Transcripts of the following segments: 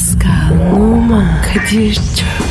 Pascal, Oman, Kadir çok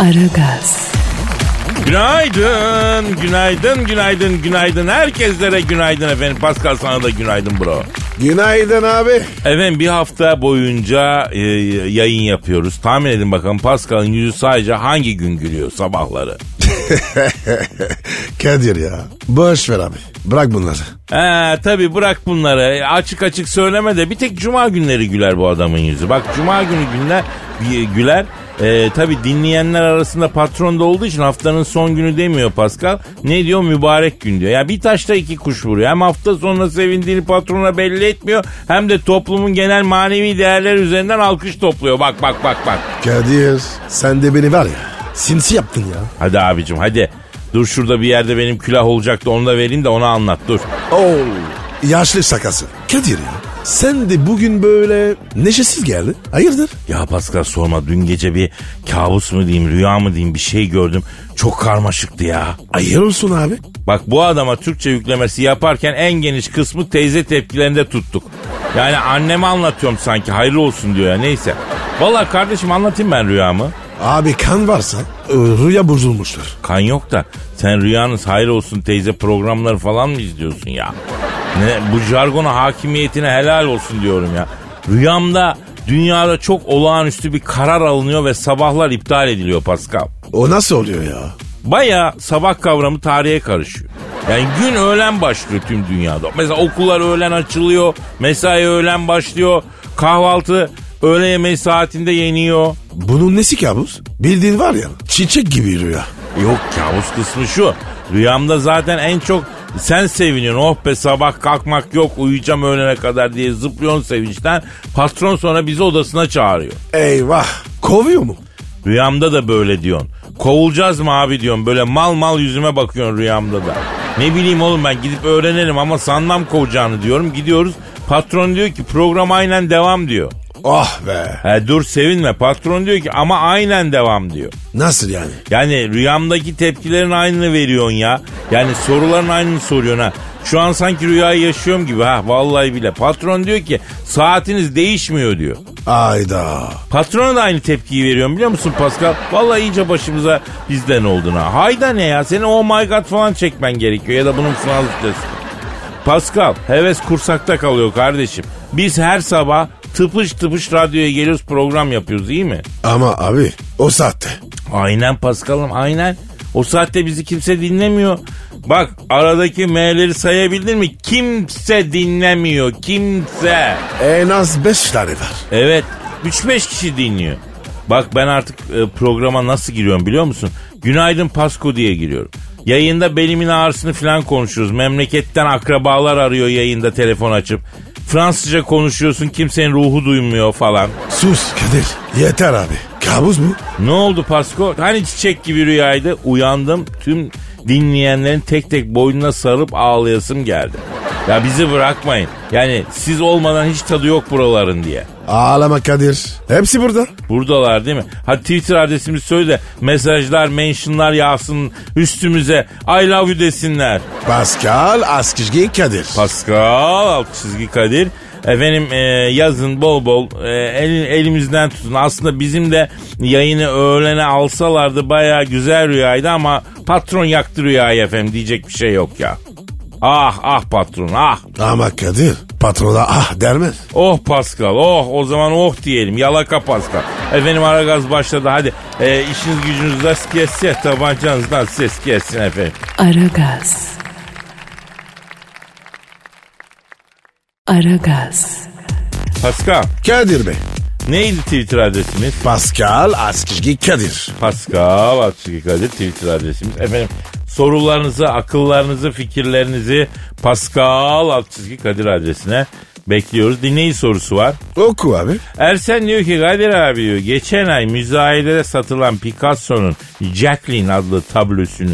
Aragaz, Günaydın, günaydın, günaydın, günaydın. Herkeslere günaydın efendim. Pascal sana da günaydın bro. Günaydın abi. Efendim bir hafta boyunca e, yayın yapıyoruz. Tahmin edin bakalım Pascal'ın yüzü sadece hangi gün gülüyor sabahları? Kadir ya. Boş ver abi. Bırak bunları. He tabi bırak bunları açık açık söyleme de bir tek cuma günleri güler bu adamın yüzü. Bak cuma günü günler güler. Ee, tabi dinleyenler arasında patron da olduğu için haftanın son günü demiyor Pascal. Ne diyor mübarek gün diyor. Ya bir taşta iki kuş vuruyor. Hem hafta sonuna sevindiğini patrona belli etmiyor. Hem de toplumun genel manevi değerler üzerinden alkış topluyor. Bak bak bak bak. Kadir sen de beni var ya sinsi yaptın ya. Hadi abicim hadi. Dur şurada bir yerde benim külah olacaktı onu da vereyim de onu anlat dur. Oo. Yaşlı şakası. Kadir ya. Sen de bugün böyle neşesiz geldin. Hayırdır? Ya Pascal sorma dün gece bir kabus mu diyeyim rüya mı diyeyim bir şey gördüm. Çok karmaşıktı ya. Hayır olsun abi. Bak bu adama Türkçe yüklemesi yaparken en geniş kısmı teyze tepkilerinde tuttuk. Yani anneme anlatıyorum sanki hayırlı olsun diyor ya neyse. Vallahi kardeşim anlatayım ben rüyamı. Abi kan varsa e, rüya bozulmuştur. Kan yok da sen rüyanız hayır olsun teyze programları falan mı izliyorsun ya? Ne, bu jargona hakimiyetine helal olsun diyorum ya. Rüyamda dünyada çok olağanüstü bir karar alınıyor ve sabahlar iptal ediliyor Pascal. O nasıl oluyor ya? Baya sabah kavramı tarihe karışıyor. Yani gün öğlen başlıyor tüm dünyada. Mesela okullar öğlen açılıyor, mesai öğlen başlıyor, kahvaltı öğle yemeği saatinde yeniyor. Bunun nesi kabus? Bildiğin var ya çiçek gibi rüya. Yok kabus kısmı şu. Rüyamda zaten en çok sen seviniyorsun. Oh be sabah kalkmak yok uyuyacağım öğlene kadar diye zıplıyorsun sevinçten. Patron sonra bizi odasına çağırıyor. Eyvah. Kovuyor mu? Rüyamda da böyle diyorsun. Kovulacağız mı abi diyorsun. Böyle mal mal yüzüme bakıyorsun rüyamda da. Ne bileyim oğlum ben gidip öğrenelim ama sanmam kovacağını diyorum. Gidiyoruz. Patron diyor ki program aynen devam diyor. Oh be. He dur sevinme. Patron diyor ki ama aynen devam diyor. Nasıl yani? Yani rüyamdaki tepkilerin aynını veriyorsun ya. Yani soruların aynını soruyorsun ha. Şu an sanki rüyayı yaşıyorum gibi ha vallahi bile. Patron diyor ki saatiniz değişmiyor diyor. Ayda. Patrona da aynı tepkiyi veriyorum biliyor musun Pascal? Vallahi iyice başımıza bizden oldun ha. Hayda ne ya? Senin oh my god falan çekmen gerekiyor ya da bunun Fransızcası. Pascal heves kursakta kalıyor kardeşim. Biz her sabah tıpış tıpış radyoya geliyoruz program yapıyoruz iyi mi? Ama abi o saatte. Aynen Pascal'ım aynen. O saatte bizi kimse dinlemiyor. Bak aradaki M'leri sayabildin mi? Kimse dinlemiyor. Kimse. En az beş tane var. Evet 3-5 kişi dinliyor. Bak ben artık e, programa nasıl giriyorum biliyor musun? Günaydın Pasko diye giriyorum. Yayında belimin ağrısını falan konuşuyoruz. Memleketten akrabalar arıyor yayında telefon açıp. Fransızca konuşuyorsun kimsenin ruhu duymuyor falan. Sus Kadir. Yeter abi. Kabus mu? Ne oldu Pasko? Hani çiçek gibi rüyaydı. Uyandım tüm dinleyenlerin tek tek boynuna sarıp ağlayasım geldi. Ya bizi bırakmayın. Yani siz olmadan hiç tadı yok buraların diye. Ağlama Kadir. Hepsi burada. Buradalar değil mi? Hadi Twitter adresimizi söyle de mesajlar, mentionlar yağsın üstümüze. I love you desinler. Pascal Askışgi Kadir. Pascal alt çizgi Kadir. Efendim e, yazın bol bol e, el- elimizden tutun. Aslında bizim de yayını öğlene alsalardı baya güzel rüyaydı ama patron yaktı rüyayı efendim diyecek bir şey yok ya. Ah ah patron ah. Ama Kadir patrona ah dermez. Oh Pascal oh o zaman oh diyelim yalaka Pascal. Efendim ara gaz başladı hadi e, işiniz gücünüz rast kesse tabancanızdan ses gelsin efendim. Aragaz. Aragaz, Pascal Kadir Bey. Neydi Twitter adresimiz? Pascal Askışgi Kadir. Pascal Askışki Kadir Twitter adresimiz. Efendim sorularınızı, akıllarınızı, fikirlerinizi Pascal Askışki Kadir adresine Bekliyoruz. Dinleyici sorusu var. Oku abi. Ersen diyor ki Kadir abi diyor geçen ay müzayedede satılan Picasso'nun Jacqueline adlı tablosunu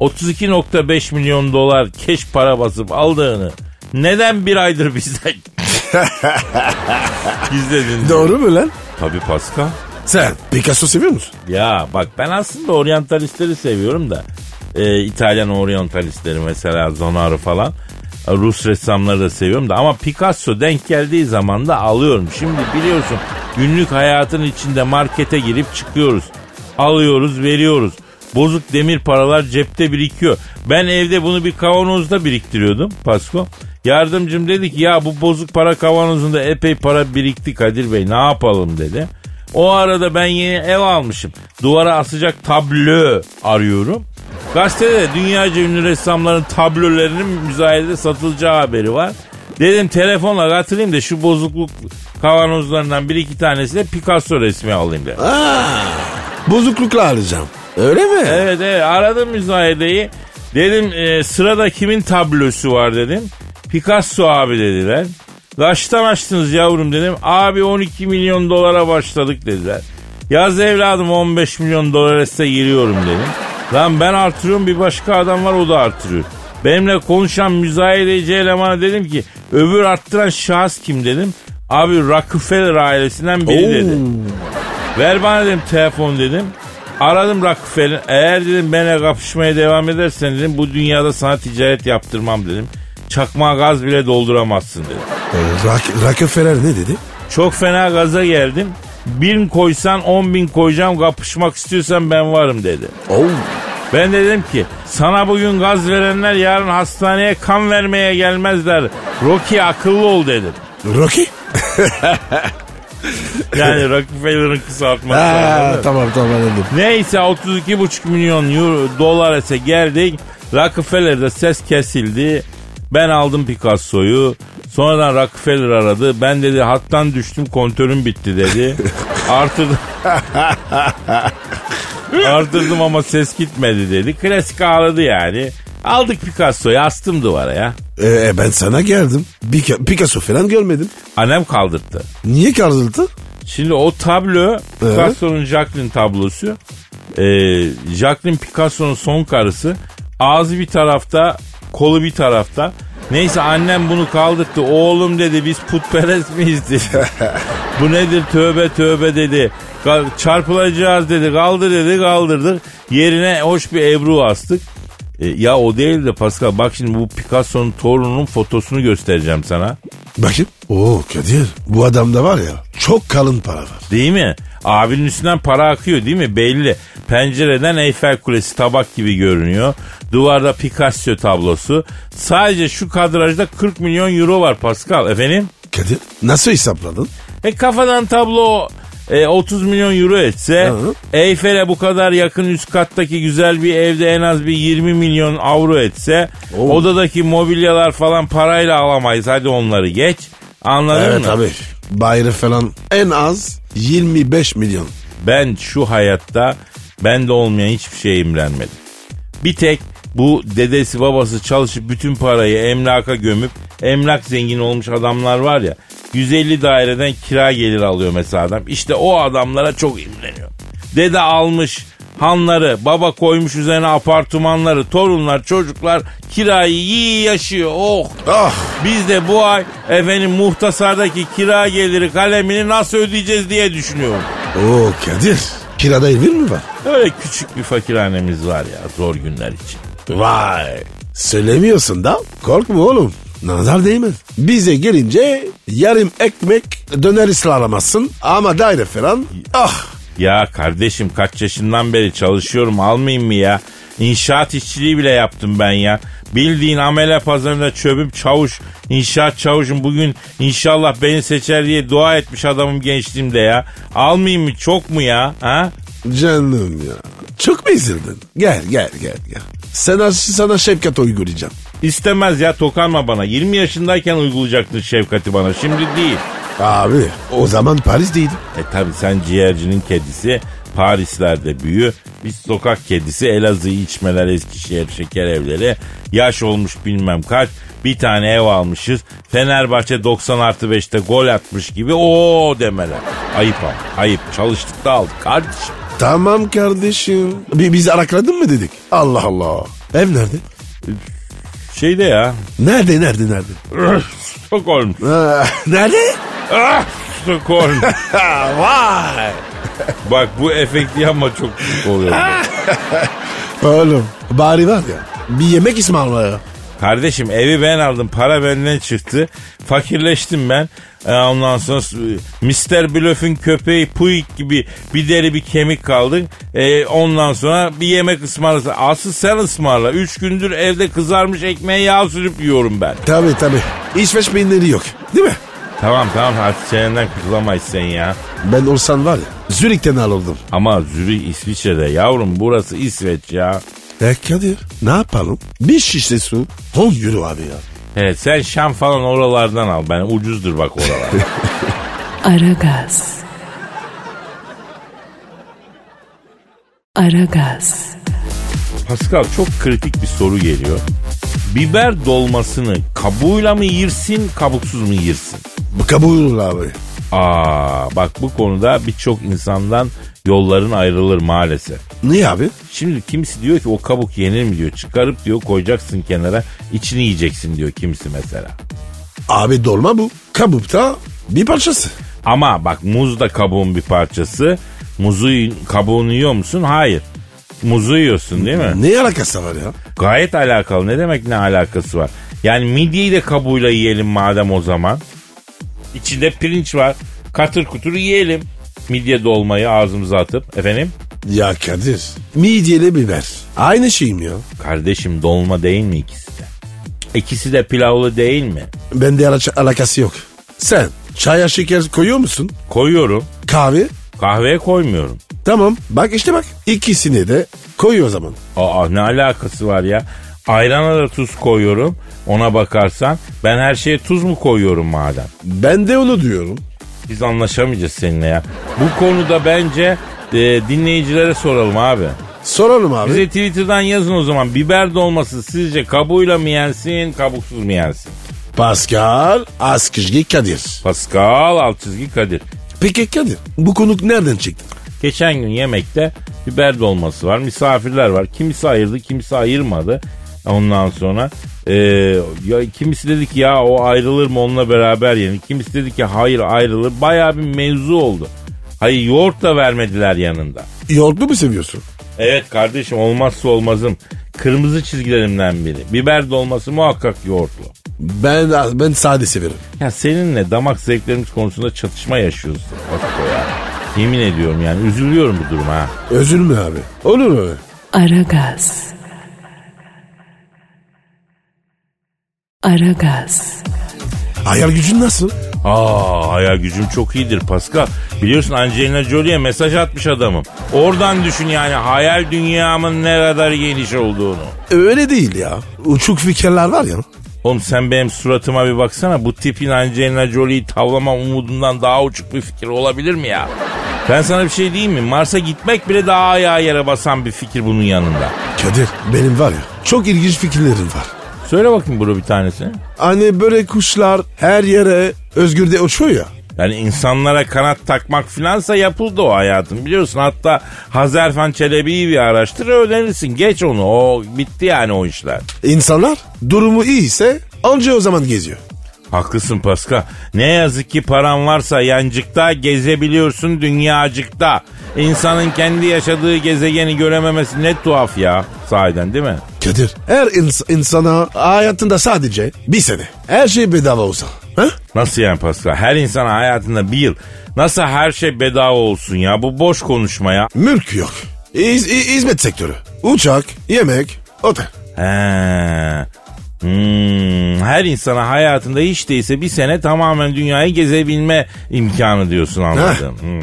32.5 milyon dolar keş para basıp aldığını neden bir aydır bizden gizledin? Doğru mu lan? Tabii Pascal. Sen Picasso seviyor musun? Ya bak ben aslında oryantalistleri seviyorum da. Ee, İtalyan oryantalistleri mesela Zonaro falan. Ee, Rus ressamları da seviyorum da ama Picasso denk geldiği zaman da alıyorum. Şimdi biliyorsun günlük hayatın içinde markete girip çıkıyoruz. Alıyoruz, veriyoruz. Bozuk demir paralar cepte birikiyor. Ben evde bunu bir kavanozda biriktiriyordum Pasko. Yardımcım dedi ki ya bu bozuk para kavanozunda epey para birikti Kadir Bey ne yapalım dedi. O arada ben yeni ev almışım. Duvara asacak tablo arıyorum. Gazetede de dünyaca ünlü ressamların tablolarının müzayedede satılacağı haberi var. Dedim telefonla katılayım da şu bozukluk kavanozlarından bir iki tanesiyle Picasso resmi alayım dedim. Bozuklukla alacağım. Öyle mi? Evet evet aradım müzayedeyi. Dedim e, sırada kimin tablosu var dedim. Picasso abi dediler. Kaçtan açtınız yavrum dedim. Abi 12 milyon dolara başladık dediler. Yaz evladım 15 milyon dolar etse giriyorum dedim. Lan ben artırıyorum bir başka adam var o da artırıyor. Benimle konuşan müzayedeci elemana dedim ki öbür arttıran şahıs kim dedim. Abi Rockefeller ailesinden biri dedi. Ver bana dedim telefon dedim. Aradım Rockefeller. Eğer dedim benimle kapışmaya devam edersen dedim bu dünyada sana ticaret yaptırmam dedim. Çakma gaz bile dolduramazsın dedim. Ee, Rock- Rockefeller ne dedi? Çok fena gaza geldim. Bin koysan on bin koyacağım kapışmak istiyorsan ben varım dedi. Oh. Ben de dedim ki sana bugün gaz verenler yarın hastaneye kan vermeye gelmezler. Rocky akıllı ol dedim. Rocky? Yani Rockefeller'ın kısaltması. Ha, tamam tamam anladım. Neyse 32,5 milyon euro, dolar ise geldik. Rockefeller'da ses kesildi. Ben aldım Picasso'yu. Sonradan Rockefeller aradı. Ben dedi hattan düştüm kontörüm bitti dedi. Artırdım. Artırdım ama ses gitmedi dedi. Klasik ağladı yani. Aldık Picasso'yu astım duvara ya. Ee, ben sana geldim. Pica- Picasso falan görmedim. Annem kaldırdı. Niye kaldırdı? Şimdi o tablo Picasso'nun Jacqueline tablosu. Ee, Jacqueline Picasso'nun son karısı. Ağzı bir tarafta, kolu bir tarafta. Neyse annem bunu kaldırdı. Oğlum dedi biz putperest miyiz dedi. Bu nedir tövbe tövbe dedi. Çarpılacağız dedi. Kaldır dedi kaldırdık. Yerine hoş bir ebru astık. E, ya o değil de Pascal bak şimdi bu Picasso'nun torununun fotosunu göstereceğim sana. Bakayım. Oo Kadir bu adamda var ya çok kalın para var. Değil mi? Abinin üstünden para akıyor değil mi? Belli. Pencereden Eyfel Kulesi tabak gibi görünüyor. Duvarda Picasso tablosu. Sadece şu kadrajda 40 milyon euro var Pascal. Efendim? Kadir nasıl hesapladın? E kafadan tablo e, 30 milyon euro etse. Eyfel'e bu kadar yakın üst kattaki güzel bir evde en az bir 20 milyon avro etse Oo. odadaki mobilyalar falan parayla alamayız. Hadi onları geç. Anladın Evet mı? tabii. Bayrağı falan en az 25 milyon. Ben şu hayatta bende olmayan hiçbir şeye imrenmedim. Bir tek bu dedesi babası çalışıp bütün parayı emlaka gömüp emlak zengin olmuş adamlar var ya 150 daireden kira gelir alıyor mesela adam. İşte o adamlara çok imreniyor. Dede almış hanları, baba koymuş üzerine apartmanları, torunlar, çocuklar kirayı iyi yaşıyor. Oh! Ah Biz de bu ay efendim muhtasardaki kira geliri kalemini nasıl ödeyeceğiz diye düşünüyorum. Oo Kadir kirada evin mi var? Öyle küçük bir fakirhanemiz var ya zor günler için. Vay. Söylemiyorsun da korkma oğlum. Nazar değmez. Bize gelince yarım ekmek döner ıslalamazsın ama daire falan ah. Ya kardeşim kaç yaşından beri çalışıyorum almayayım mı ya? İnşaat işçiliği bile yaptım ben ya. Bildiğin amele pazarında çöpüm çavuş, inşaat çavuşum bugün inşallah beni seçer diye dua etmiş adamım gençliğimde ya. Almayayım mı çok mu ya? Ha? Canım ya. Çok mu üzüldün? Gel gel gel gel. Sana, sana şefkat uygulayacağım. İstemez ya tokanma bana. 20 yaşındayken uygulayacaktın şefkati bana şimdi değil. Abi o zaman Paris'teydim. E tabi sen ciğercinin kedisi Parislerde büyü. Biz sokak kedisi Elazığ içmeler Eskişehir şeker evleri. Yaş olmuş bilmem kaç. Bir tane ev almışız. Fenerbahçe 90 artı 5'te gol atmış gibi o demeler. Ayıp ama ayıp. Çalıştık da aldık kardeşim. Tamam kardeşim. Bi- Biz arakladın mı dedik? Allah Allah. Ev nerede? Şeyde ya. Nerede nerede nerede? Stockholm. Nerede? Ah, Stockholm. Vay. Bak bu efekti yapma çok küçük oluyor. Oğlum bari var ya bir yemek ısmarla ya. Kardeşim evi ben aldım. Para benden çıktı. Fakirleştim ben. E, ondan sonra Mr. Bluff'ın köpeği Puig gibi bir deri bir kemik kaldı. E, ondan sonra bir yemek ısmarlasın. Asıl sen ısmarla. Üç gündür evde kızarmış ekmeğe yağ sürüp yiyorum ben. Tabi tabi. İsveç peyniri yok değil mi? Tamam tamam artık çenenden kurtulamayız sen ya. Ben olsan var ya Zürih'ten alırdım. Ama Zürih İsviçre'de yavrum burası İsveç ya. E Kadir ne yapalım? Bir şişe su 10 euro abi ya. Evet sen Şam falan oralardan al. Ben ucuzdur bak oralar. Aragaz. Aragaz. Pascal çok kritik bir soru geliyor. Biber dolmasını kabuğuyla mı yirsin, kabuksuz mu yirsin? Bu kabul abi. Aa, bak bu konuda birçok insandan yolların ayrılır maalesef. Niye abi? Şimdi kimisi diyor ki o kabuk yenir mi diyor. Çıkarıp diyor koyacaksın kenara içini yiyeceksin diyor kimisi mesela. Abi dolma bu. Kabukta bir parçası. Ama bak muz da kabuğun bir parçası. Muzu kabuğunu yiyor musun? Hayır. Muzu yiyorsun değil mi? Ne alakası var ya? Gayet alakalı. Ne demek ne alakası var? Yani midyeyi de kabuğuyla yiyelim madem o zaman. İçinde pirinç var. Katır kutur yiyelim. Midye dolmayı ağzımıza atıp. Efendim? Ya Kadir. Midyeli biber. Aynı şey mi ya? Kardeşim dolma değil mi ikisi de? İkisi de pilavlı değil mi? Bende ala- alakası yok. Sen çaya şeker koyuyor musun? Koyuyorum. Kahve? Kahveye koymuyorum. Tamam. Bak işte bak. İkisini de koyuyor o zaman. Aa ne alakası var ya? Ayrana da tuz koyuyorum. Ona bakarsan ben her şeye tuz mu koyuyorum madem? Ben de onu diyorum. Biz anlaşamayacağız seninle ya. Bu konuda bence e, dinleyicilere soralım abi. Soralım abi. Bize Twitter'dan yazın o zaman. Biber dolması sizce kabuğuyla mı yensin, kabuksuz mu yensin? Pascal Askışgi Kadir. Pascal alt çizgi Kadir. Peki Kadir bu konuk nereden çıktı? Geçen gün yemekte biber dolması var. Misafirler var. Kimisi ayırdı, kimisi ayırmadı. Ondan sonra e, ya kimisi dedi ki ya o ayrılır mı onunla beraber yenir. Kimisi dedi ki hayır ayrılır. Bayağı bir mevzu oldu. Hayır yoğurt da vermediler yanında. Yoğurtlu mu seviyorsun? Evet kardeşim olmazsa olmazım. Kırmızı çizgilerimden biri. Biber dolması muhakkak yoğurtlu. Ben ben sade severim. Ya seninle damak zevklerimiz konusunda çatışma yaşıyoruz. Pasko ya. Yemin ediyorum yani üzülüyorum bu duruma. Özür abi? Olur öyle. Aragaz. Aragaz. Hayal gücün nasıl? Aa hayal gücüm çok iyidir Pascal. Biliyorsun Angelina Jolie'ye mesaj atmış adamım. Oradan düşün yani hayal dünyamın ne kadar geniş olduğunu. Öyle değil ya. Uçuk fikirler var ya. Oğlum sen benim suratıma bir baksana. Bu tipin Angelina Jolie'yi tavlama umudundan daha uçuk bir fikir olabilir mi ya? Ben sana bir şey diyeyim mi? Mars'a gitmek bile daha ayağa yere basan bir fikir bunun yanında. Kadir benim var ya çok ilginç fikirlerim var. Söyle bakayım bro bir tanesini. Hani böyle kuşlar her yere özgürde uçuyor ya. Yani insanlara kanat takmak filansa yapıldı o hayatım biliyorsun. Hatta Hazerfan Çelebi'yi bir araştır öğrenirsin. Geç onu o bitti yani o işler. İnsanlar durumu iyiyse anca o zaman geziyor. Haklısın Pascal. Ne yazık ki paran varsa yancıkta gezebiliyorsun dünyacıkta. İnsanın kendi yaşadığı gezegeni görememesi ne tuhaf ya. Sahiden değil mi? Kadir her ins- insana hayatında sadece bir sene her şey bedava olsa. Ha? Nasıl yani Pascal? Her insan hayatında bir yıl nasıl her şey bedava olsun ya? Bu boş konuşma ya. Mülk yok. İz- i- hizmet sektörü. Uçak, yemek, otel. He. Hmm, her insana hayatında hiç değilse bir sene tamamen dünyayı gezebilme imkanı diyorsun anladım. Hmm.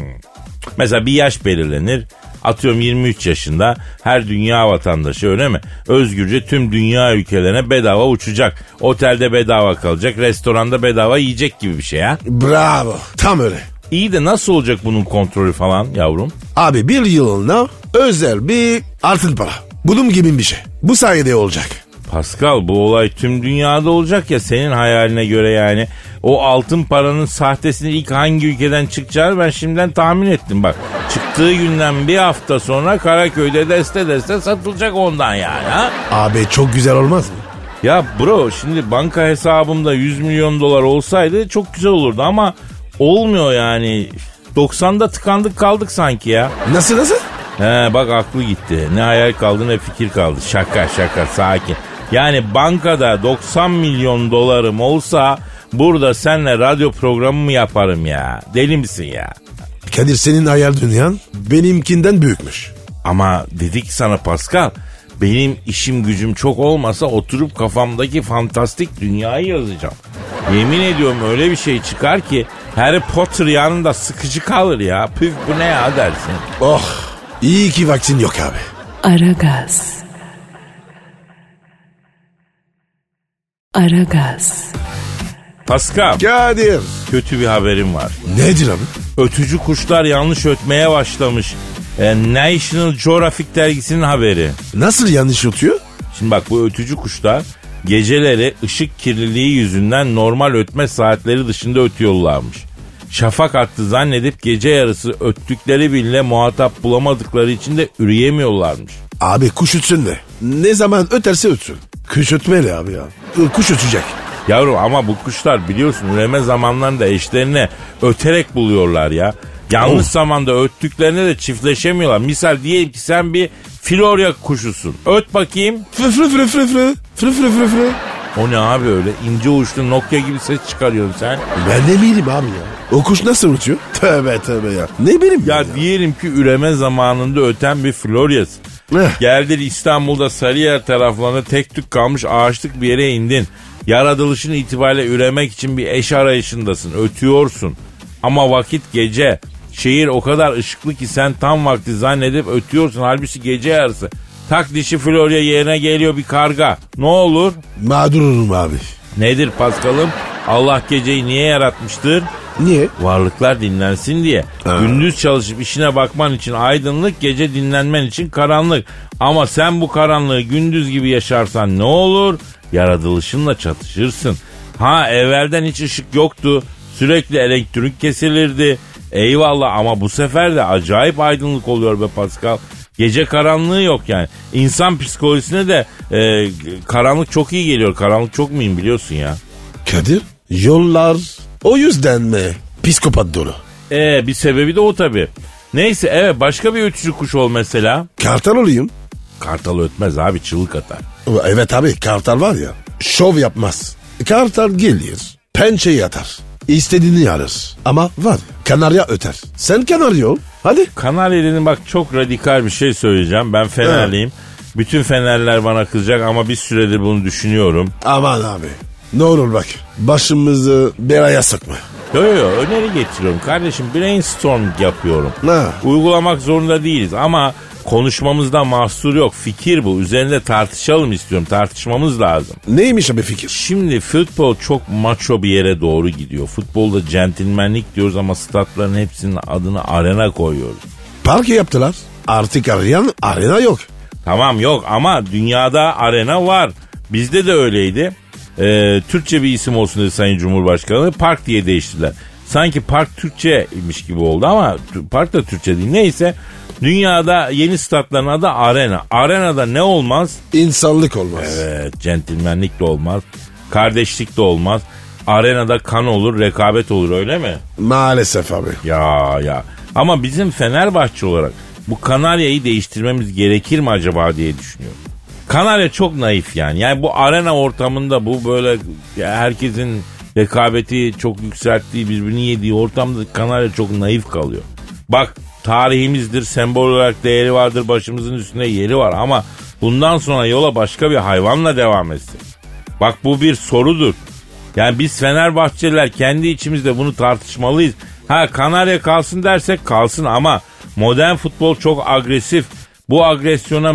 Mesela bir yaş belirlenir. Atıyorum 23 yaşında her dünya vatandaşı öyle mi? Özgürce tüm dünya ülkelerine bedava uçacak. Otelde bedava kalacak. Restoranda bedava yiyecek gibi bir şey ha. Bravo. Tam öyle. İyi de nasıl olacak bunun kontrolü falan yavrum? Abi bir yılına özel bir altın para. Bunun gibi bir şey. Bu sayede olacak. Pascal bu olay tüm dünyada olacak ya senin hayaline göre yani. O altın paranın sahtesini ilk hangi ülkeden çıkacağını ben şimdiden tahmin ettim bak. Çıktığı günden bir hafta sonra Karaköy'de deste deste satılacak ondan yani ha. Abi çok güzel olmaz mı? Ya bro şimdi banka hesabımda 100 milyon dolar olsaydı çok güzel olurdu ama olmuyor yani. 90'da tıkandık kaldık sanki ya. Nasıl nasıl? He bak aklı gitti. Ne hayal kaldı ne fikir kaldı. Şaka şaka sakin. Yani bankada 90 milyon dolarım olsa burada senle radyo programı mı yaparım ya? Deli misin ya? Kadir senin hayal dünyan benimkinden büyükmüş. Ama dedik sana Pascal benim işim gücüm çok olmasa oturup kafamdaki fantastik dünyayı yazacağım. Yemin ediyorum öyle bir şey çıkar ki Harry Potter yanında sıkıcı kalır ya. Püf bu ne ya dersin. Oh iyi ki vaktin yok abi. Aragaz. Aragaz. Pascal Kadir. kötü bir haberim var. Nedir abi? Ötücü kuşlar yanlış ötmeye başlamış. E, National Geographic dergisinin haberi. Nasıl yanlış yutuyor? Şimdi bak bu ötücü kuşlar geceleri ışık kirliliği yüzünden normal ötme saatleri dışında ötüyorlarmış. Şafak attı zannedip gece yarısı öttükleri bile muhatap bulamadıkları için de üreyemiyorlarmış. Abi kuş ötsün de. Ne zaman öterse ötsün. Kuş ötmeli abi ya. Kuş ötecek. Yavrum ama bu kuşlar biliyorsun üreme zamanlarında eşlerine öterek buluyorlar ya. Yanlış Of. zamanda öttüklerine de çiftleşemiyorlar. Misal diyelim ki sen bir Florya kuşusun. Öt bakayım. Fı fı fı fı fı. Fı fı fı fı. O ne abi öyle ince uçlu Nokia gibi ses çıkarıyorsun sen. Ben ne bileyim abi ya. O kuş nasıl uçuyor? Tövbe tövbe ya. Ne bileyim Ya ben diyelim ki üreme zamanında öten bir Florya'sın. Eh. Geldin İstanbul'da Sarıyer taraflarında tek tük kalmış ağaçlık bir yere indin. Yaratılışın itibariyle üremek için bir eş arayışındasın. Ötüyorsun. Ama vakit gece. Şehir o kadar ışıklı ki sen tam vakti zannedip ötüyorsun. Halbuki gece yarısı. Tak dişi Florya yerine geliyor bir karga. Ne olur? Mağdur olurum abi. Nedir Paskal'ım? Allah geceyi niye yaratmıştır? Niye? Varlıklar dinlensin diye. Ha. Gündüz çalışıp işine bakman için aydınlık, gece dinlenmen için karanlık. Ama sen bu karanlığı gündüz gibi yaşarsan ne olur? Yaratılışınla çatışırsın. Ha evvelden hiç ışık yoktu. Sürekli elektrik kesilirdi. Eyvallah ama bu sefer de acayip aydınlık oluyor be Pascal. Gece karanlığı yok yani. İnsan psikolojisine de e, karanlık çok iyi geliyor. Karanlık çok mühim biliyorsun ya. Kadir yollar o yüzden mi psikopat dolu? Ee bir sebebi de o tabii. Neyse evet başka bir ötücü kuş ol mesela. Kartal olayım. Kartal ötmez abi çığlık atar. Evet abi kartal var ya şov yapmaz. Kartal gelir pençeyi atar. İstediğini alır. Ama var kanarya öter. Sen kanarya ol. Hadi. Kanarya dedim bak çok radikal bir şey söyleyeceğim. Ben Fenerliyim. Bütün Fenerler bana kızacak ama bir süredir bunu düşünüyorum. Aman abi. Ne olur bak başımızı belaya sıkma. Yo yo öneri getiriyorum kardeşim brainstorming yapıyorum. Ha. Uygulamak zorunda değiliz ama konuşmamızda mahsur yok. Fikir bu. Üzerinde tartışalım istiyorum. Tartışmamız lazım. Neymiş abi fikir? Şimdi futbol çok maço bir yere doğru gidiyor. Futbolda centilmenlik diyoruz ama statların hepsinin adını arena koyuyoruz. Parke yaptılar. Artık arayan arena yok. Tamam yok ama dünyada arena var. Bizde de öyleydi. Ee, Türkçe bir isim olsun dedi Sayın Cumhurbaşkanı. Park diye değiştirdiler. Sanki park Türkçeymiş gibi oldu ama park da Türkçe değil. Neyse dünyada yeni statların adı arena. Arenada ne olmaz? İnsanlık olmaz. Evet centilmenlik de olmaz. Kardeşlik de olmaz. Arenada kan olur, rekabet olur öyle mi? Maalesef abi. Ya ya. Ama bizim Fenerbahçe olarak bu Kanarya'yı değiştirmemiz gerekir mi acaba diye düşünüyorum. Kanarya çok naif yani. Yani bu arena ortamında bu böyle herkesin rekabeti çok yükselttiği birbirini yediği ortamda Kanarya çok naif kalıyor. Bak tarihimizdir, sembol olarak değeri vardır, başımızın üstünde yeri var ama bundan sonra yola başka bir hayvanla devam etsin. Bak bu bir sorudur. Yani biz Fenerbahçeliler kendi içimizde bunu tartışmalıyız. Ha Kanarya kalsın dersek kalsın ama modern futbol çok agresif. Bu agresyona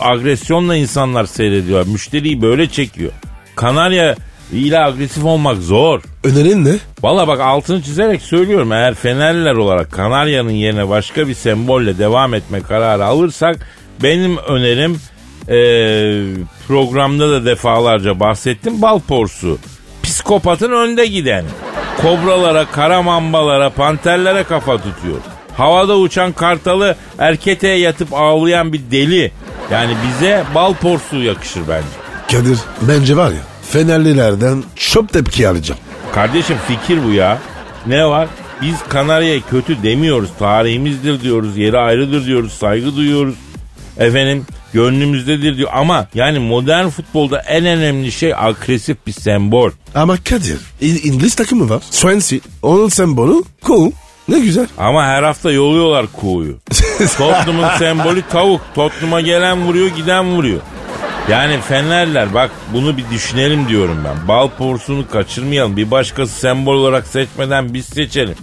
agresyonla insanlar seyrediyor. Müşteriyi böyle çekiyor. Kanarya ile agresif olmak zor. Önerin ne? Valla bak altını çizerek söylüyorum eğer Fenerliler olarak Kanarya'nın yerine başka bir sembolle devam etme kararı alırsak benim önerim e, programda da defalarca bahsettim bal porsu. Psikopatın önde giden. Kobralara, karamambalara, panterlere kafa tutuyor. Havada uçan kartalı erketeye yatıp ağlayan bir deli. Yani bize bal porsuğu yakışır bence. Kadir bence var ya Fenerlilerden çok tepki alacağım. Kardeşim fikir bu ya. Ne var? Biz Kanarya'ya kötü demiyoruz. Tarihimizdir diyoruz. Yeri ayrıdır diyoruz. Saygı duyuyoruz. Efendim gönlümüzdedir diyor. Ama yani modern futbolda en önemli şey agresif bir sembol. Ama Kadir İ- İngiliz takımı var. Swansea. Onun sembolü cool. Ne güzel. Ama her hafta yolluyorlar kuğuyu. Tottenham'ın sembolü tavuk. Tottenham'a gelen vuruyor giden vuruyor. Yani Fenerler bak bunu bir düşünelim diyorum ben. Bal porsunu kaçırmayalım. Bir başkası sembol olarak seçmeden biz seçelim.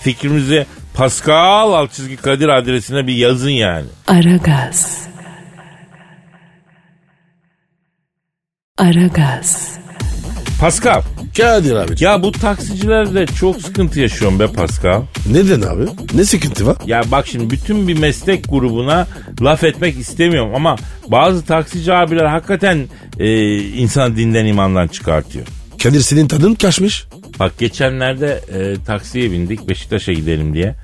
Fikrimizi Pascal alt çizgi Kadir adresine bir yazın yani. Aragaz. Aragaz. Pascal Kadir abi. ya bu taksiciler de çok sıkıntı yaşıyorum be Pascal. Neden abi? Ne sıkıntı var? Ya bak şimdi bütün bir meslek grubuna laf etmek istemiyorum ama bazı taksici abiler hakikaten e, insanı dinden imandan çıkartıyor. Kadir senin tadın kaçmış. Bak geçenlerde e, taksiye bindik Beşiktaş'a gidelim diye.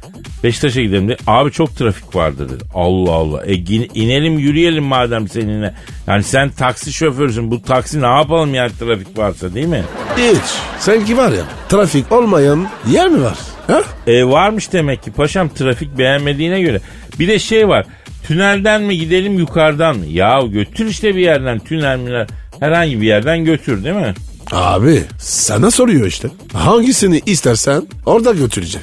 Beşiktaş'a gidelim diye. Abi çok trafik vardı dedi. Allah Allah. E inelim yürüyelim madem seninle. Yani sen taksi şoförsün. Bu taksi ne yapalım yani trafik varsa değil mi? Hiç. Sanki var ya trafik olmayan yer mi var? Ha? E varmış demek ki paşam trafik beğenmediğine göre. Bir de şey var. Tünelden mi gidelim yukarıdan mı? Ya götür işte bir yerden tünel miler herhangi bir yerden götür değil mi? Abi sana soruyor işte. Hangisini istersen orada götürecek.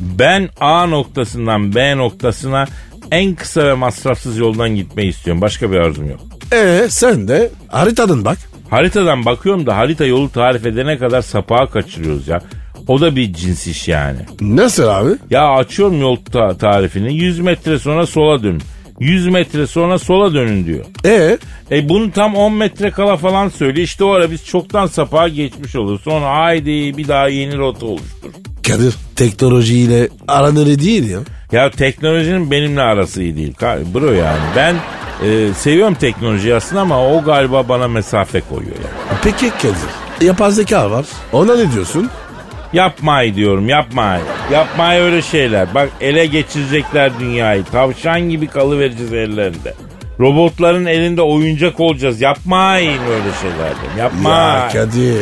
Ben A noktasından B noktasına en kısa ve masrafsız yoldan gitmeyi istiyorum. Başka bir arzum yok. E sen de haritadan bak. Haritadan bakıyorum da harita yolu tarif edene kadar sapağa kaçırıyoruz ya. O da bir cins iş yani. Nasıl abi? Ya açıyorum yol ta- tarifini 100 metre sonra sola dönün. 100 metre sonra sola dönün diyor. E E bunu tam 10 metre kala falan söylüyor. İşte o ara biz çoktan sapağa geçmiş olur. Sonra haydi bir daha yeni rota oluştur. Kadir teknolojiyle aranır değil ya. Ya teknolojinin benimle arası iyi değil. Bro yani ben e, seviyorum teknolojiyi aslında ama o galiba bana mesafe koyuyor ya. Peki Kadir yapay zeka var. Ona ne diyorsun? Yapmayı diyorum yapmayı. Yapmayı öyle şeyler. Bak ele geçirecekler dünyayı. Tavşan gibi kalıvereceğiz ellerinde. Robotların elinde oyuncak olacağız. Yapmayın öyle şeyler. diyorum. Ya. Kadir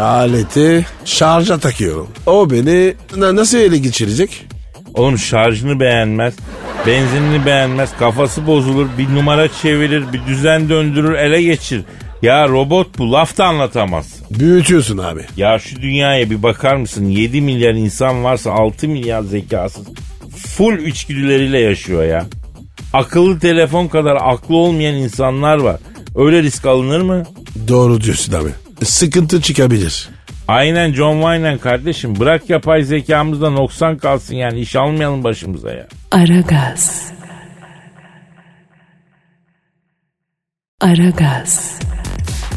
aleti şarja takıyorum. O beni na- nasıl ele geçirecek? Oğlum şarjını beğenmez. Benzinini beğenmez. Kafası bozulur. Bir numara çevirir. Bir düzen döndürür. Ele geçir. Ya robot bu. Laf da anlatamaz. Büyütüyorsun abi. Ya şu dünyaya bir bakar mısın? 7 milyar insan varsa 6 milyar zekasız. Full içgüdüleriyle yaşıyor ya. Akıllı telefon kadar aklı olmayan insanlar var. Öyle risk alınır mı? Doğru diyorsun abi. Sıkıntı çıkabilir. Aynen John Wayne kardeşim. Bırak yapay zekamızda noksan kalsın yani. iş almayalım başımıza ya. Aragaz. Aragaz.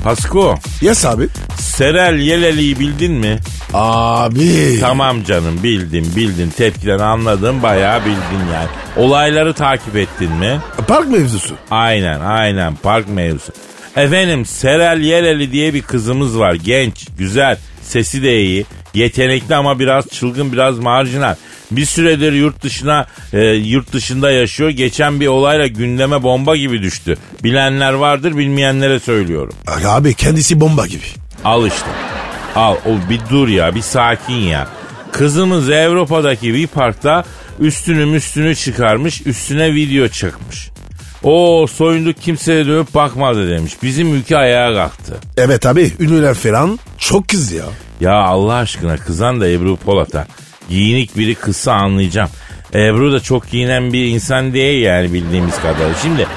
Pasko, Yes abi. Serel Yeleli'yi bildin mi? Abi. Tamam canım bildim bildim. Tepkiden anladım bayağı bildin yani. Olayları takip ettin mi? Park mevzusu. Aynen aynen park mevzusu. Efendim Serel Yeleli diye bir kızımız var. Genç, güzel, sesi de iyi. Yetenekli ama biraz çılgın, biraz marjinal. Bir süredir yurt dışına e, yurt dışında yaşıyor. Geçen bir olayla gündeme bomba gibi düştü. Bilenler vardır, bilmeyenlere söylüyorum. Abi kendisi bomba gibi. Al işte. Al o bir dur ya bir sakin ya. Kızımız Avrupa'daki bir parkta üstünü müstünü çıkarmış üstüne video çıkmış. O soyunduk kimseye dönüp bakmadı demiş. Bizim ülke ayağa kalktı. Evet abi ünlüler falan çok kız ya. Ya Allah aşkına kızan da Ebru Polat'a. Giyinik biri kızsa anlayacağım. Ebru da çok giyinen bir insan değil yani bildiğimiz kadarıyla. Şimdi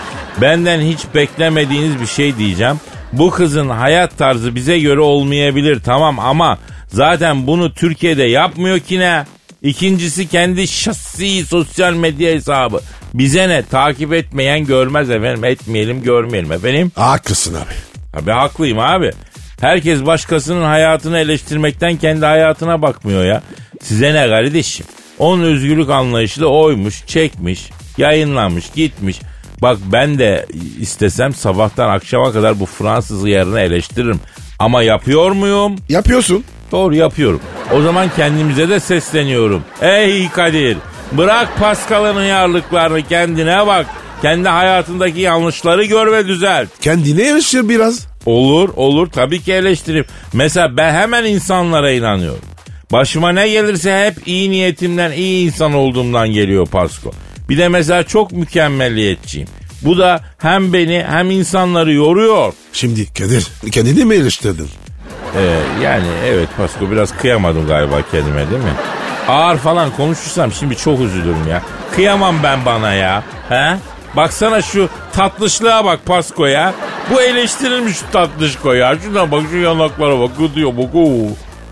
benden hiç beklemediğiniz bir şey diyeceğim. Bu kızın hayat tarzı bize göre olmayabilir tamam ama zaten bunu Türkiye'de yapmıyor ki ne? İkincisi kendi şahsi sosyal medya hesabı. Bize ne takip etmeyen görmez efendim etmeyelim görmeyelim efendim. Haklısın abi. Tabii haklıyım abi. Herkes başkasının hayatını eleştirmekten kendi hayatına bakmıyor ya. Size ne kardeşim? Onun özgürlük anlayışı da oymuş, çekmiş, yayınlanmış, gitmiş. Bak ben de istesem sabahtan akşama kadar bu Fransız yerine eleştiririm. Ama yapıyor muyum? Yapıyorsun. Doğru yapıyorum. O zaman kendimize de sesleniyorum. Ey Kadir bırak Pascal'ın yarlıklarını kendine bak. Kendi hayatındaki yanlışları gör ve düzelt. Kendine eleştir biraz. Olur olur tabii ki eleştirip. Mesela ben hemen insanlara inanıyorum. Başıma ne gelirse hep iyi niyetimden iyi insan olduğumdan geliyor Pasko. Bir de mesela çok mükemmelliyetçiyim. Bu da hem beni hem insanları yoruyor. Şimdi Kadir kendini mi eleştirdin? Ee, yani evet Pasko biraz kıyamadım galiba kendime değil mi? Ağır falan konuşursam şimdi çok üzülürüm ya. Kıyamam ben bana ya. He? Baksana şu tatlışlığa bak Pasko ya. Bu eleştirilmiş şu tatlışko ya. Şuna bak şu yanaklara bak. Gıdıyor bak. Oo.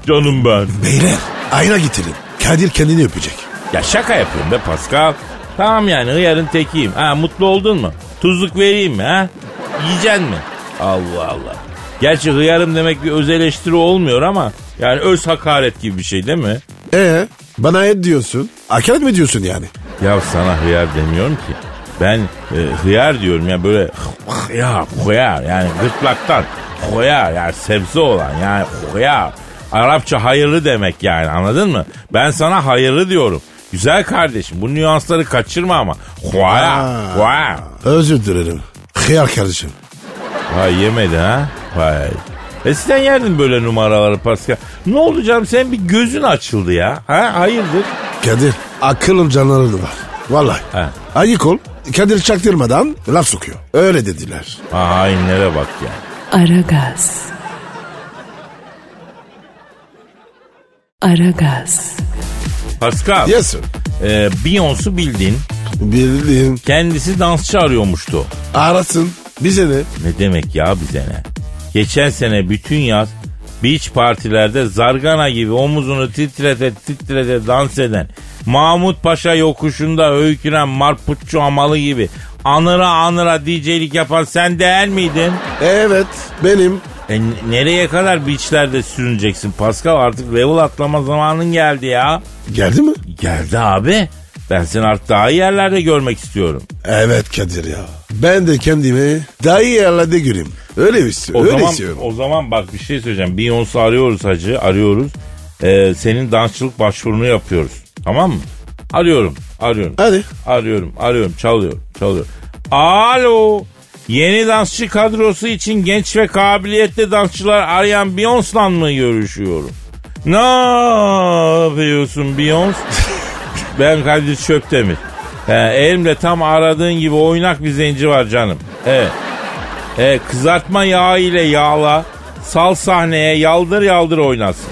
Canım ben. Beyler ayna getirin. Kadir kendini öpecek. Ya şaka yapıyorum be Pascal. Tamam yani hıyarın tekiyim. Ha mutlu oldun mu? Tuzluk vereyim mi ha? Yiyeceksin mi? Allah Allah. Gerçi hıyarım demek bir öz eleştiri olmuyor ama yani öz hakaret gibi bir şey değil mi? Ee bana et diyorsun. Hakaret mi diyorsun yani? Ya sana hıyar demiyorum ki. Ben e, hıyar diyorum ya böyle hıyar, hıyar yani gırtlaktan hıyar yani sebze olan yani hıyar. Arapça hayırlı demek yani anladın mı? Ben sana hayırlı diyorum. Güzel kardeşim bu nüansları kaçırma ama. Aa. hıyar. Özür dilerim. Hıyar kardeşim. Vay yemedi ha? Vay. Eskiden yerdin böyle numaraları Pascal. Ne oldu canım senin bir gözün açıldı ya. Ha hayırdır? Kadir akıllı canları var. Vallahi. He. Ayık ol. Kadir çaktırmadan laf sokuyor. Öyle dediler. Ha hainlere bak ya. Aragaz. Aragaz. Pascal. Yes sir. E, Beyoncé'u bildin. Bildim. Kendisi dansçı arıyormuştu. Arasın. Bize ne? Ne demek ya bize ne? Geçen sene bütün yaz beach partilerde zargana gibi omuzunu titrete titrete dans eden Mahmut Paşa yokuşunda öykünen marputçu amalı gibi anıra anıra DJ'lik yapan sen değil miydin? Evet benim. E, nereye kadar beachlerde sürüneceksin Pascal artık level atlama zamanın geldi ya. Geldi mi? Geldi abi. Ben seni artık daha iyi yerlerde görmek istiyorum. Evet Kadir ya. Ben de kendimi daha iyi yerlerde göreyim. Öyle mi istiyorum? O Öyle zaman, istiyorum. o zaman bak bir şey söyleyeceğim. Beyoncé arıyoruz hacı arıyoruz. Ee, senin dansçılık başvurunu yapıyoruz. Tamam mı? Arıyorum, arıyorum. Hadi. Arıyorum, arıyorum, çalıyor, çalıyor. Alo. Yeni dansçı kadrosu için genç ve kabiliyetli dansçılar arayan Beyoncé'la mı görüşüyorum? Ne yapıyorsun Beyoncé? ben Kadir Çöptemir. He, elimde tam aradığın gibi oynak bir zenci var canım. Evet. E, kızartma yağı ile yağla, sal sahneye yaldır yaldır oynasın.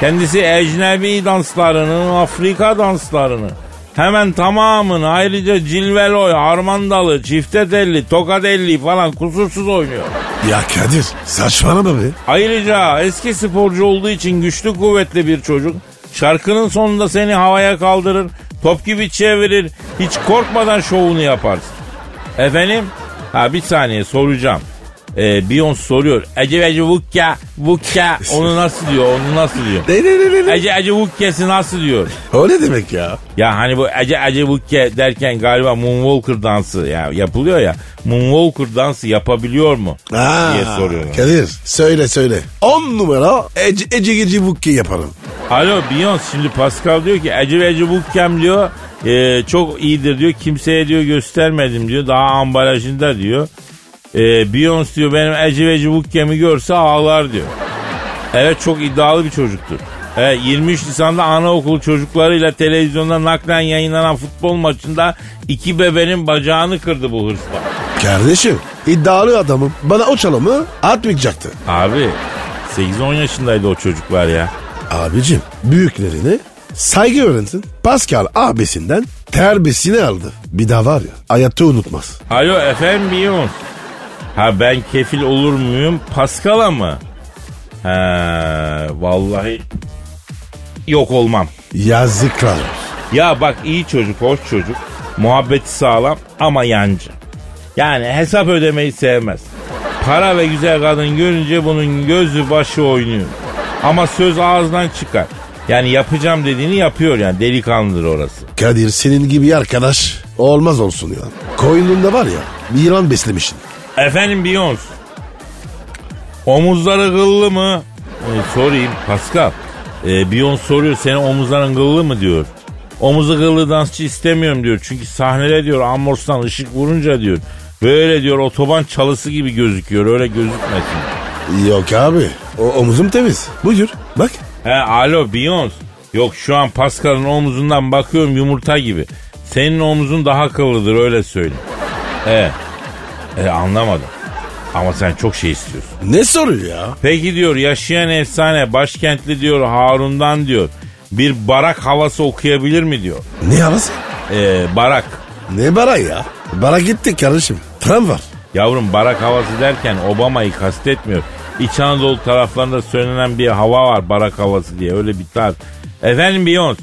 Kendisi ecnebi danslarını, Afrika danslarını, hemen tamamını ayrıca cilveloy, harmandalı, çifte telli, tokadelli falan kusursuz oynuyor. Ya Kadir saçmalama be. Ayrıca eski sporcu olduğu için güçlü kuvvetli bir çocuk. Şarkının sonunda seni havaya kaldırır, top gibi çevirir, hiç korkmadan şovunu yaparsın. Efendim? Ha bir saniye soracağım. Ee, Beyoncé soruyor. Ece Ece Vukka, Vukka onu nasıl diyor, onu nasıl diyor? Ne ne ne ne? Ece Ece Vukka'sı nasıl diyor? O ne demek ya? Ya hani bu Ece Ece Vukka derken galiba Moonwalker dansı ya yapılıyor ya. Moonwalker dansı yapabiliyor mu? Aa, diye soruyorlar. Kadir söyle söyle. 10 numara Ece, Ece Geci Bukki yaparım. Alo Beyoncé şimdi Pascal diyor ki Ece Ece Bukkem diyor e, çok iyidir diyor kimseye diyor göstermedim diyor daha ambalajında diyor. E, Beyoncé diyor benim Ece Ece Bukkem'i görse ağlar diyor. Evet çok iddialı bir çocuktur. Evet, 23 Nisan'da anaokulu çocuklarıyla televizyonda naklen yayınlanan futbol maçında iki bebenin bacağını kırdı bu hırsla. Kardeşim iddialı adamım. Bana o çalımı atmayacaktı. Abi 8-10 yaşındaydı o çocuklar ya. Abicim büyüklerini saygı öğrensin. Pascal abisinden terbiyesini aldı. Bir daha var ya hayatta unutmaz. Alo efendim Beyoncé. Ha ben kefil olur muyum Pascal'a mı? He vallahi yok olmam. Yazıklar. Ya bak iyi çocuk, hoş çocuk. Muhabbeti sağlam ama yancı. Yani hesap ödemeyi sevmez. Para ve güzel kadın görünce bunun gözü başı oynuyor. Ama söz ağızdan çıkar. Yani yapacağım dediğini yapıyor yani delikanlıdır orası. Kadir senin gibi arkadaş olmaz olsun ya. Koynunda var ya bir yılan beslemişsin. Efendim Beyoncé. Omuzları kıllı mı? Ee, sorayım Pascal. Ee, Beyoncé soruyor senin omuzların kıllı mı diyor. Omuzu kıllı dansçı istemiyorum diyor. Çünkü sahnede diyor amorsan ışık vurunca diyor. Böyle diyor otoban çalısı gibi gözüküyor öyle gözükmesin. Yok abi o omuzum temiz. Buyur bak. He alo Beyoncé. Yok şu an Pascal'ın omuzundan bakıyorum yumurta gibi. Senin omuzun daha kıllıdır öyle söyleyeyim. Evet. E, anlamadım. Ama sen çok şey istiyorsun. Ne soruyor ya? Peki diyor yaşayan efsane başkentli diyor Harun'dan diyor bir barak havası okuyabilir mi diyor. Ne havası? Ee, barak. Ne bara ya? Bara gittik kardeşim. Tram var. Yavrum barak havası derken Obama'yı kastetmiyor. İç Anadolu taraflarında söylenen bir hava var barak havası diye öyle bir tarz. Efendim Beyoncé.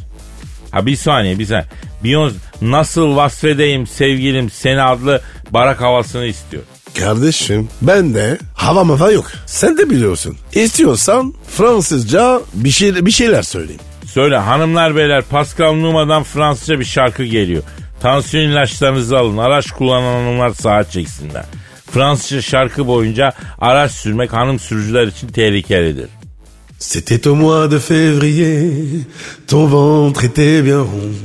Ha bir saniye bir saniye. Beyoncé nasıl vasfedeyim sevgilim seni adlı barak havasını istiyor. Kardeşim ben de hava mava yok. Sen de biliyorsun. İstiyorsan Fransızca bir, şey, bir şeyler söyleyeyim. Söyle hanımlar beyler Pascal Numa'dan Fransızca bir şarkı geliyor. Tansiyon ilaçlarınızı alın. Araç kullanan hanımlar saat çeksinler. Fransızca şarkı boyunca araç sürmek hanım sürücüler için tehlikelidir. C'était au mois de février, ton ventre était bien rond.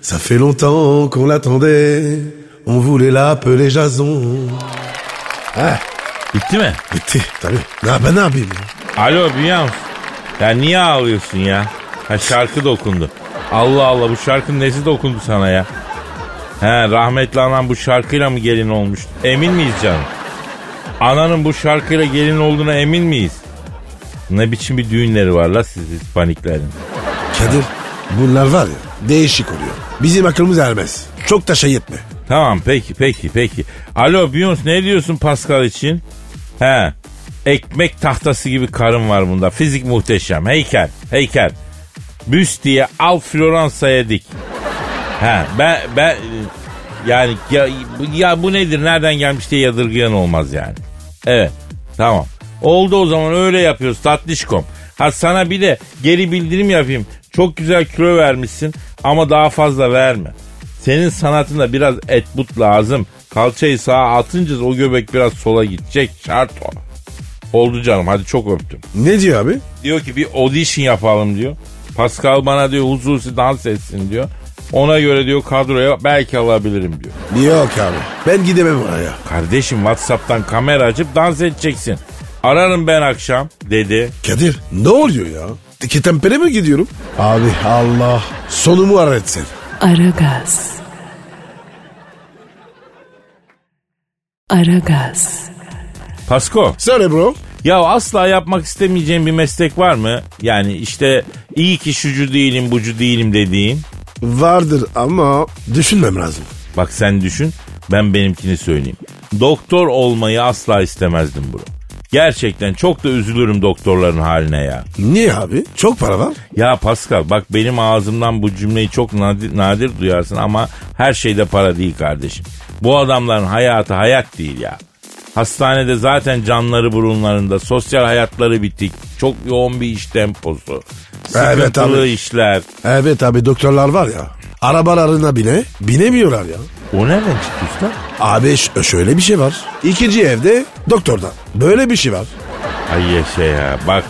Ça fait longtemps qu'on l'attendait, on voulait l'appeler Jason. Ha, Bitti mi? bitti tabii. Ne, ben ne yapayım ya? Alo Beyoncé. Ya niye ağlıyorsun ya? Ha şarkı dokundu. Allah Allah bu şarkının nesi dokundu sana ya? He rahmetli anam bu şarkıyla mı gelin olmuş? Emin miyiz canım? Ananın bu şarkıyla gelin olduğuna emin miyiz? Ne biçim bir düğünleri var la siz Hispaniklerin. Kadir bunlar var ya değişik oluyor. Bizim aklımız ermez. Çok da şey etme. Tamam peki peki peki. Alo Beyoncé ne diyorsun Pascal için? He. Ekmek tahtası gibi karın var bunda. Fizik muhteşem. Heykel. Heykel. Büst al Floransa'ya dik. He ben ben yani ya, ya bu nedir nereden gelmiş diye yadırgayan olmaz yani. Evet tamam. Oldu o zaman öyle yapıyoruz tatlışkom. Ha sana bir de geri bildirim yapayım. Çok güzel kilo vermişsin ama daha fazla verme. Senin sanatında biraz et but lazım. Kalçayı sağa atınca o göbek biraz sola gidecek. Şart o. Oldu canım hadi çok öptüm. Ne diyor abi? Diyor ki bir audition yapalım diyor. Pascal bana diyor huzursuz dans etsin diyor. Ona göre diyor kadroya belki alabilirim diyor. Yok abi ben gidemem oraya. Kardeşim Whatsapp'tan kamera açıp dans edeceksin. Ararım ben akşam dedi. Kadir ne oluyor ya? İki tempere mi gidiyorum? Abi Allah sonumu öğretsin. Aragaz. Aragaz. Pasko Söyle bro. ya asla yapmak istemeyeceğin bir meslek var mı? Yani işte iyi ki şucu değilim bucu değilim dediğin. Vardır ama düşünmem lazım. Bak sen düşün ben benimkini söyleyeyim. Doktor olmayı asla istemezdim bro. Gerçekten çok da üzülürüm doktorların haline ya. Niye abi? Çok para var. Ya Pascal bak benim ağzımdan bu cümleyi çok nadir, nadir duyarsın ama her şeyde para değil kardeşim. Bu adamların hayatı hayat değil ya. Hastanede zaten canları burunlarında, sosyal hayatları bitik. Çok yoğun bir iş temposu. Evet Sıkıntılı abi. işler. Evet abi doktorlar var ya. Arabalarına bile binemiyorlar ya. O nereden çıktı usta? Abi ş- şöyle bir şey var. İkinci evde doktordan. Böyle bir şey var. Ay yaşa ya bak.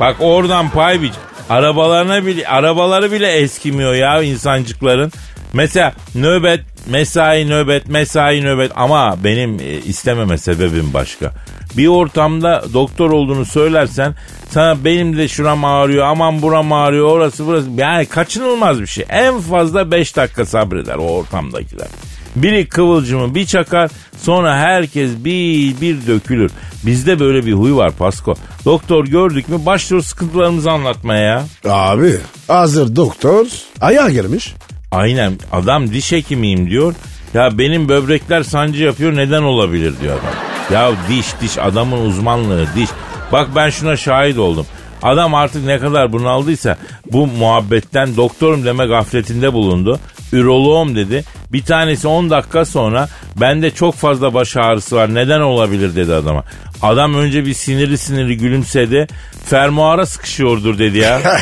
Bak oradan pay biç. Arabalarına bile, arabaları bile eskimiyor ya insancıkların. Mesela nöbet, mesai nöbet, mesai nöbet ama benim e, istememe sebebim başka. Bir ortamda doktor olduğunu söylersen sana benim de şuram ağrıyor, aman buram ağrıyor, orası burası. Yani kaçınılmaz bir şey. En fazla 5 dakika sabreder o ortamdakiler. Biri kıvılcımı bir çakar sonra herkes bir bir dökülür. Bizde böyle bir huy var Pasko. Doktor gördük mü başlıyor sıkıntılarımızı anlatmaya ya. Abi hazır doktor ayağa gelmiş. Aynen adam diş hekimiyim diyor. Ya benim böbrekler sancı yapıyor neden olabilir diyor adam. Ya diş diş adamın uzmanlığı diş. Bak ben şuna şahit oldum. Adam artık ne kadar bunaldıysa bu muhabbetten doktorum deme gafletinde bulundu. üroloğum dedi. Bir tanesi 10 dakika sonra bende çok fazla baş ağrısı var neden olabilir dedi adama. Adam önce bir sinirli sinirli gülümsedi. Fermuara sıkışıyordur dedi ya.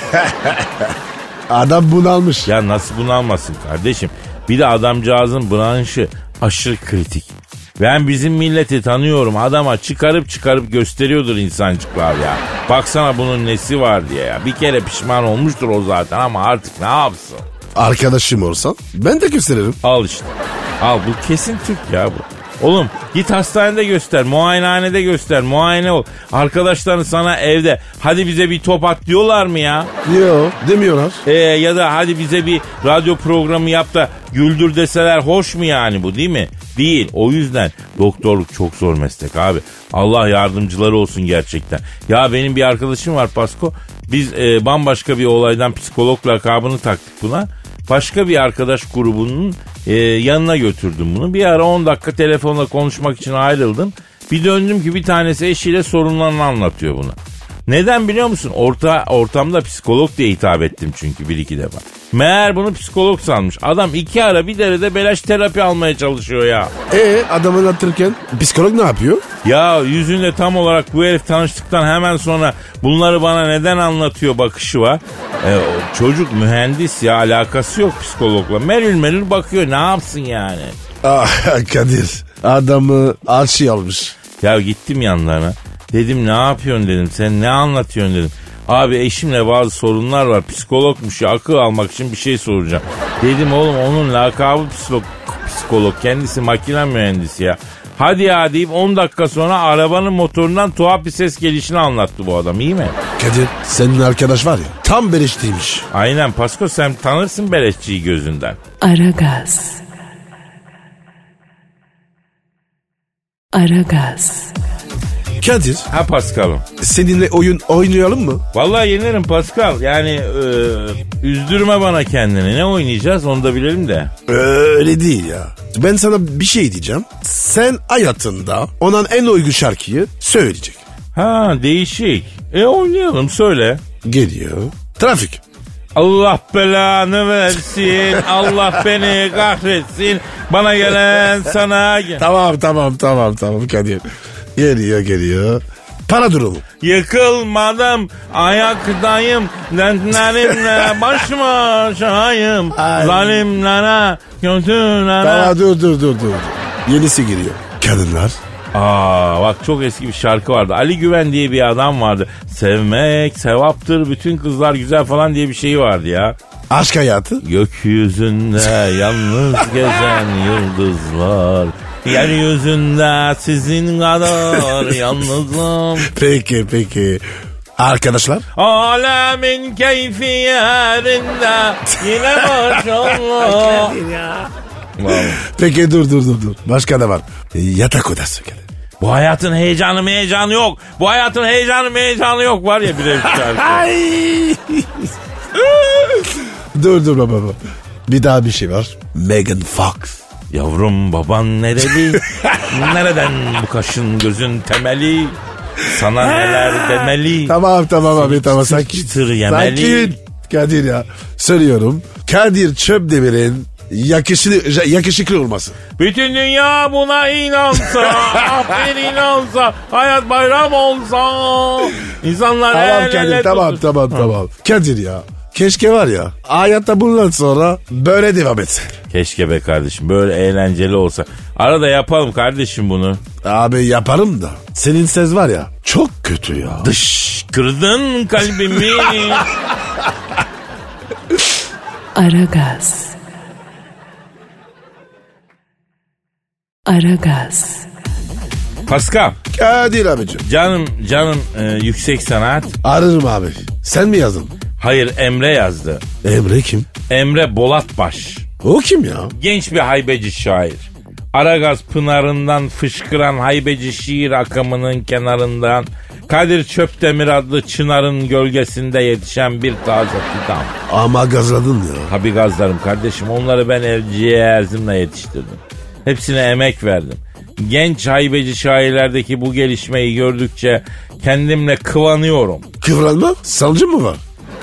Adam bunalmış. ya nasıl bunalmasın kardeşim? Bir de adamcağızın branşı aşırı kritik. Ben bizim milleti tanıyorum. Adama çıkarıp çıkarıp gösteriyordur insancıklar ya. Baksana bunun nesi var diye ya. Bir kere pişman olmuştur o zaten ama artık ne yapsın? Arkadaşım olsan ben de gösteririm. Al işte. Al bu kesin Türk ya bu. Oğlum git hastanede göster, muayenehanede göster, muayene ol. Arkadaşların sana evde hadi bize bir top at diyorlar mı ya? Yo demiyorlar. Ee, ya da hadi bize bir radyo programı yap da güldür deseler hoş mu yani bu değil mi? Değil. O yüzden doktorluk çok zor meslek abi. Allah yardımcıları olsun gerçekten. Ya benim bir arkadaşım var Pasko. Biz e, bambaşka bir olaydan psikolog lakabını taktık buna. Başka bir arkadaş grubunun e, yanına götürdüm bunu. Bir ara 10 dakika telefonla konuşmak için ayrıldım. Bir döndüm ki bir tanesi eşiyle sorunlarını anlatıyor buna. Neden biliyor musun? Orta ortamda psikolog diye hitap ettim çünkü bir iki defa. Meğer bunu psikolog sanmış. Adam iki ara bir derede beleş terapi almaya çalışıyor ya. E adamı anlatırken psikolog ne yapıyor? Ya yüzünde tam olarak bu herif tanıştıktan hemen sonra bunları bana neden anlatıyor bakışı var. E, çocuk mühendis ya alakası yok psikologla. Melül melül bakıyor ne yapsın yani. Ah Kadir adamı arşi almış. Ya gittim yanlarına. Dedim ne yapıyorsun dedim. Sen ne anlatıyorsun dedim. Abi eşimle bazı sorunlar var. Psikologmuş ya akıl almak için bir şey soracağım. Dedim oğlum onun lakabı psikolog. psikolog. Kendisi makine mühendisi ya. Hadi ya deyip 10 dakika sonra arabanın motorundan tuhaf bir ses gelişini anlattı bu adam iyi mi? Kadir senin arkadaş var ya tam beleştiymiş. Aynen Pasko sen tanırsın beleşçiyi gözünden. Aragaz. Aragaz. Kadir Ha Paskal'ım. seninle oyun oynayalım mı? Vallahi yenirim Pascal. Yani e, üzdürme bana kendini. Ne oynayacağız onu da bilelim de. Öyle değil ya. Ben sana bir şey diyeceğim. Sen hayatında onun en uygun şarkıyı söyleyecek. Ha değişik. E oynayalım söyle. Geliyor. Trafik. Allah belanı versin. Allah beni kahretsin. Bana gelen sana gel. Tamam tamam tamam tamam Kadir. Geliyor geliyor. Para durumu. Yıkılmadım ayaktayım Dertlerimle baş başayım Ay. Zalimlere kötülere Tamam dur dur dur dur. Yenisi giriyor. Kadınlar. Aa bak çok eski bir şarkı vardı. Ali Güven diye bir adam vardı. Sevmek sevaptır bütün kızlar güzel falan diye bir şey vardı ya. Aşk hayatı. Gökyüzünde yalnız gezen yıldızlar. Yeryüzünde sizin kadar yalnızım. Peki peki. Arkadaşlar. Alemin keyfi yerinde yine maşallah. Vallahi. Peki dur dur dur dur. Başka da var. Yatak odası Kadir. Bu hayatın heyecanı heyecanı yok. Bu hayatın heyecanı heyecanı yok var ya bir de şarkı. Ay. dur dur baba. Bir daha bir şey var. Megan Fox. Yavrum baban nereli? Nereden bu kaşın gözün temeli? Sana neler demeli? Tamam tamam abi tamam sakin. çıtır yemeli. Sakin. Kadir ya. Söylüyorum. Kadir Çöpdemir'in yakışıklı, yakışıklı olması. Bütün dünya buna inansa, aferin inansa, hayat bayram olsa. İnsanlar Tamam el ele Kadir tamam tutuşsa. tamam tamam. Kadir ya. Keşke var ya hayatta bundan sonra böyle devam etsin. Keşke be kardeşim böyle eğlenceli olsa. Arada yapalım kardeşim bunu. Abi yaparım da. Senin ses var ya çok kötü ya. Dış kırdın kalbimi. Aragaz. Aragaz. Pascal Kadir abicim. canım canım e, yüksek sanat. Ararım abi. Sen mi yazdın? Hayır Emre yazdı. Emre kim? Emre Bolatbaş. O kim ya? Genç bir haybeci şair. Aragaz pınarından fışkıran haybeci şiir akımının kenarından Kadir Çöptemir adlı çınarın gölgesinde yetişen bir taze fidan. Ama gazladın ya. Tabi gazlarım kardeşim onları ben elciye erzimle yetiştirdim. Hepsine emek verdim. Genç haybeci şairlerdeki bu gelişmeyi gördükçe kendimle kıvanıyorum. Kıvranma? Sancı mı var?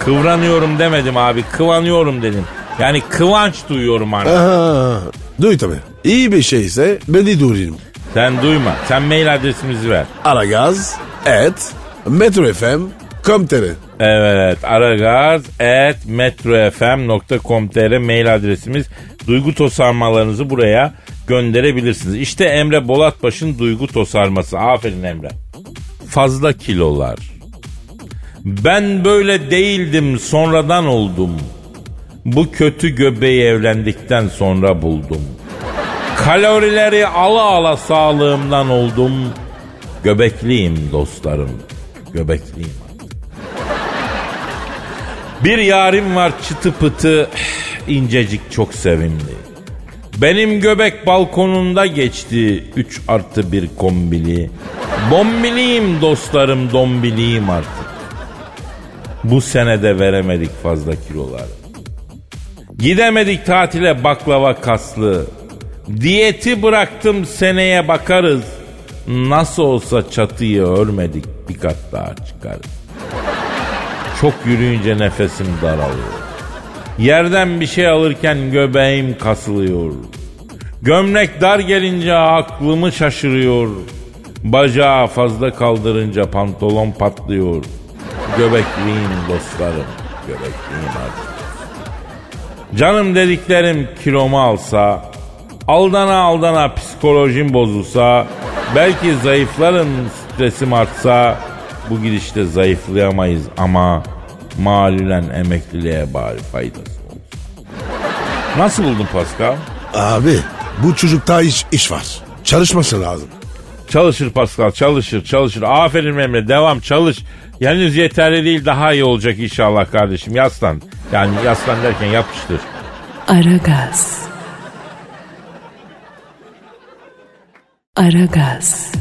Kıvranıyorum demedim abi kıvanıyorum dedim. Yani kıvanç duyuyorum artık. Aha, duy tabi. İyi bir şeyse beni duyurayım. Sen duyma. Sen mail adresimizi ver. Aragaz et metrofm.com.tr Evet aragaz at metrofm.com.tr mail adresimiz. Duygu tosarmalarınızı buraya gönderebilirsiniz. İşte Emre Bolatbaş'ın duygu tosarması. Aferin Emre. Fazla kilolar. Ben böyle değildim sonradan oldum. Bu kötü göbeği evlendikten sonra buldum. Kalorileri ala ala sağlığımdan oldum. Göbekliyim dostlarım. Göbekliyim. Bir yarim var çıtı pıtı incecik çok sevimli. Benim göbek balkonunda geçti 3 artı bir kombili. Bombiliyim dostlarım dombiliyim artık. Bu senede veremedik fazla kiloları. Gidemedik tatile baklava kaslı. Diyeti bıraktım seneye bakarız. Nasıl olsa çatıyı örmedik bir kat daha çıkarız. Çok yürüyünce nefesim daralıyor. Yerden bir şey alırken göbeğim kasılıyor. Gömlek dar gelince aklımı şaşırıyor. Bacağı fazla kaldırınca pantolon patlıyor. Göbekliyim dostlarım, göbekliyim artık. Canım dediklerim kilomu alsa, aldana aldana psikolojim bozulsa, belki zayıflarım stresim artsa, bu gidişte zayıflayamayız ama malulen emekliliğe bari faydası olsun. Nasıl buldun Pascal? Abi bu çocukta iş, iş var. Çalışması lazım. Çalışır Pascal çalışır çalışır. Aferin Emre devam çalış. Henüz yeterli değil daha iyi olacak inşallah kardeşim yaslan. Yani yaslan derken yapıştır. Aragaz. Aragaz.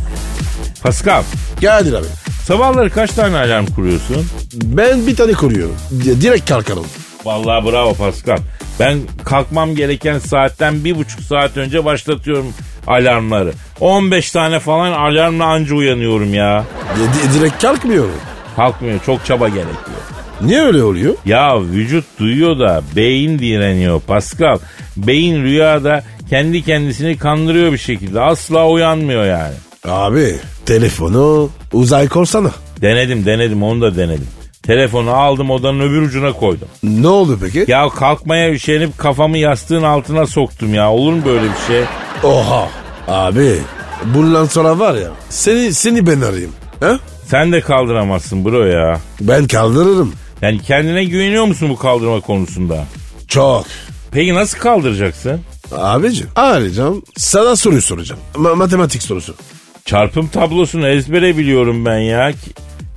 Pascal Geldi abi. sabahları kaç tane alarm kuruyorsun? Ben bir tane kuruyorum. Di- Direkt kalkarım. Vallahi bravo Pascal. Ben kalkmam gereken saatten bir buçuk saat önce başlatıyorum alarmları. 15 tane falan alarmla anca uyanıyorum ya. Di- direkt kalkmıyorum. Kalkmıyor çok çaba gerekiyor. Niye öyle oluyor? Ya vücut duyuyor da beyin direniyor Pascal. Beyin rüyada kendi kendisini kandırıyor bir şekilde. Asla uyanmıyor yani. Abi telefonu uzay korsana. Denedim denedim onu da denedim. Telefonu aldım odanın öbür ucuna koydum. Ne oldu peki? Ya kalkmaya üşenip kafamı yastığın altına soktum ya. Olur mu böyle bir şey? Oha. Abi bundan sonra var ya seni seni ben arayayım. He? Sen de kaldıramazsın bro ya. Ben kaldırırım. Yani kendine güveniyor musun bu kaldırma konusunda? Çok. Peki nasıl kaldıracaksın? Abici arayacağım sana soru soracağım. Ma- matematik sorusu. Çarpım tablosunu ezbere biliyorum ben ya. Ke-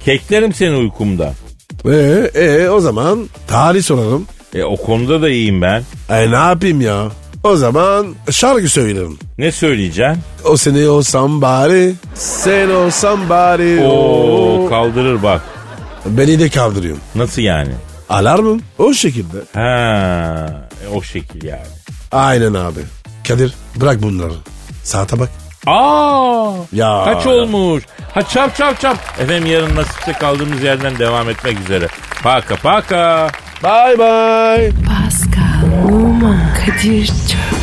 Keklerim seni uykumda. Ee, ee, o zaman tarih soralım. E o konuda da iyiyim ben. E ne yapayım ya? O zaman şarkı söylerim. Ne söyleyeceksin? O seni olsam bari, sen olsam bari. Oo kaldırır bak. Beni de kaldırıyorum. Nasıl yani? Alarmım o şekilde. Ha, e, o şekil yani. Aynen abi. Kadir bırak bunları. Saate bak. Aa! Ya. Kaç olmuş? Ha çap çap çap. Efendim yarın nasipse kaldığımız yerden devam etmek üzere. Paka paka. Bye bye. Pascal, Oman, Kadir çok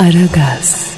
Aragaz.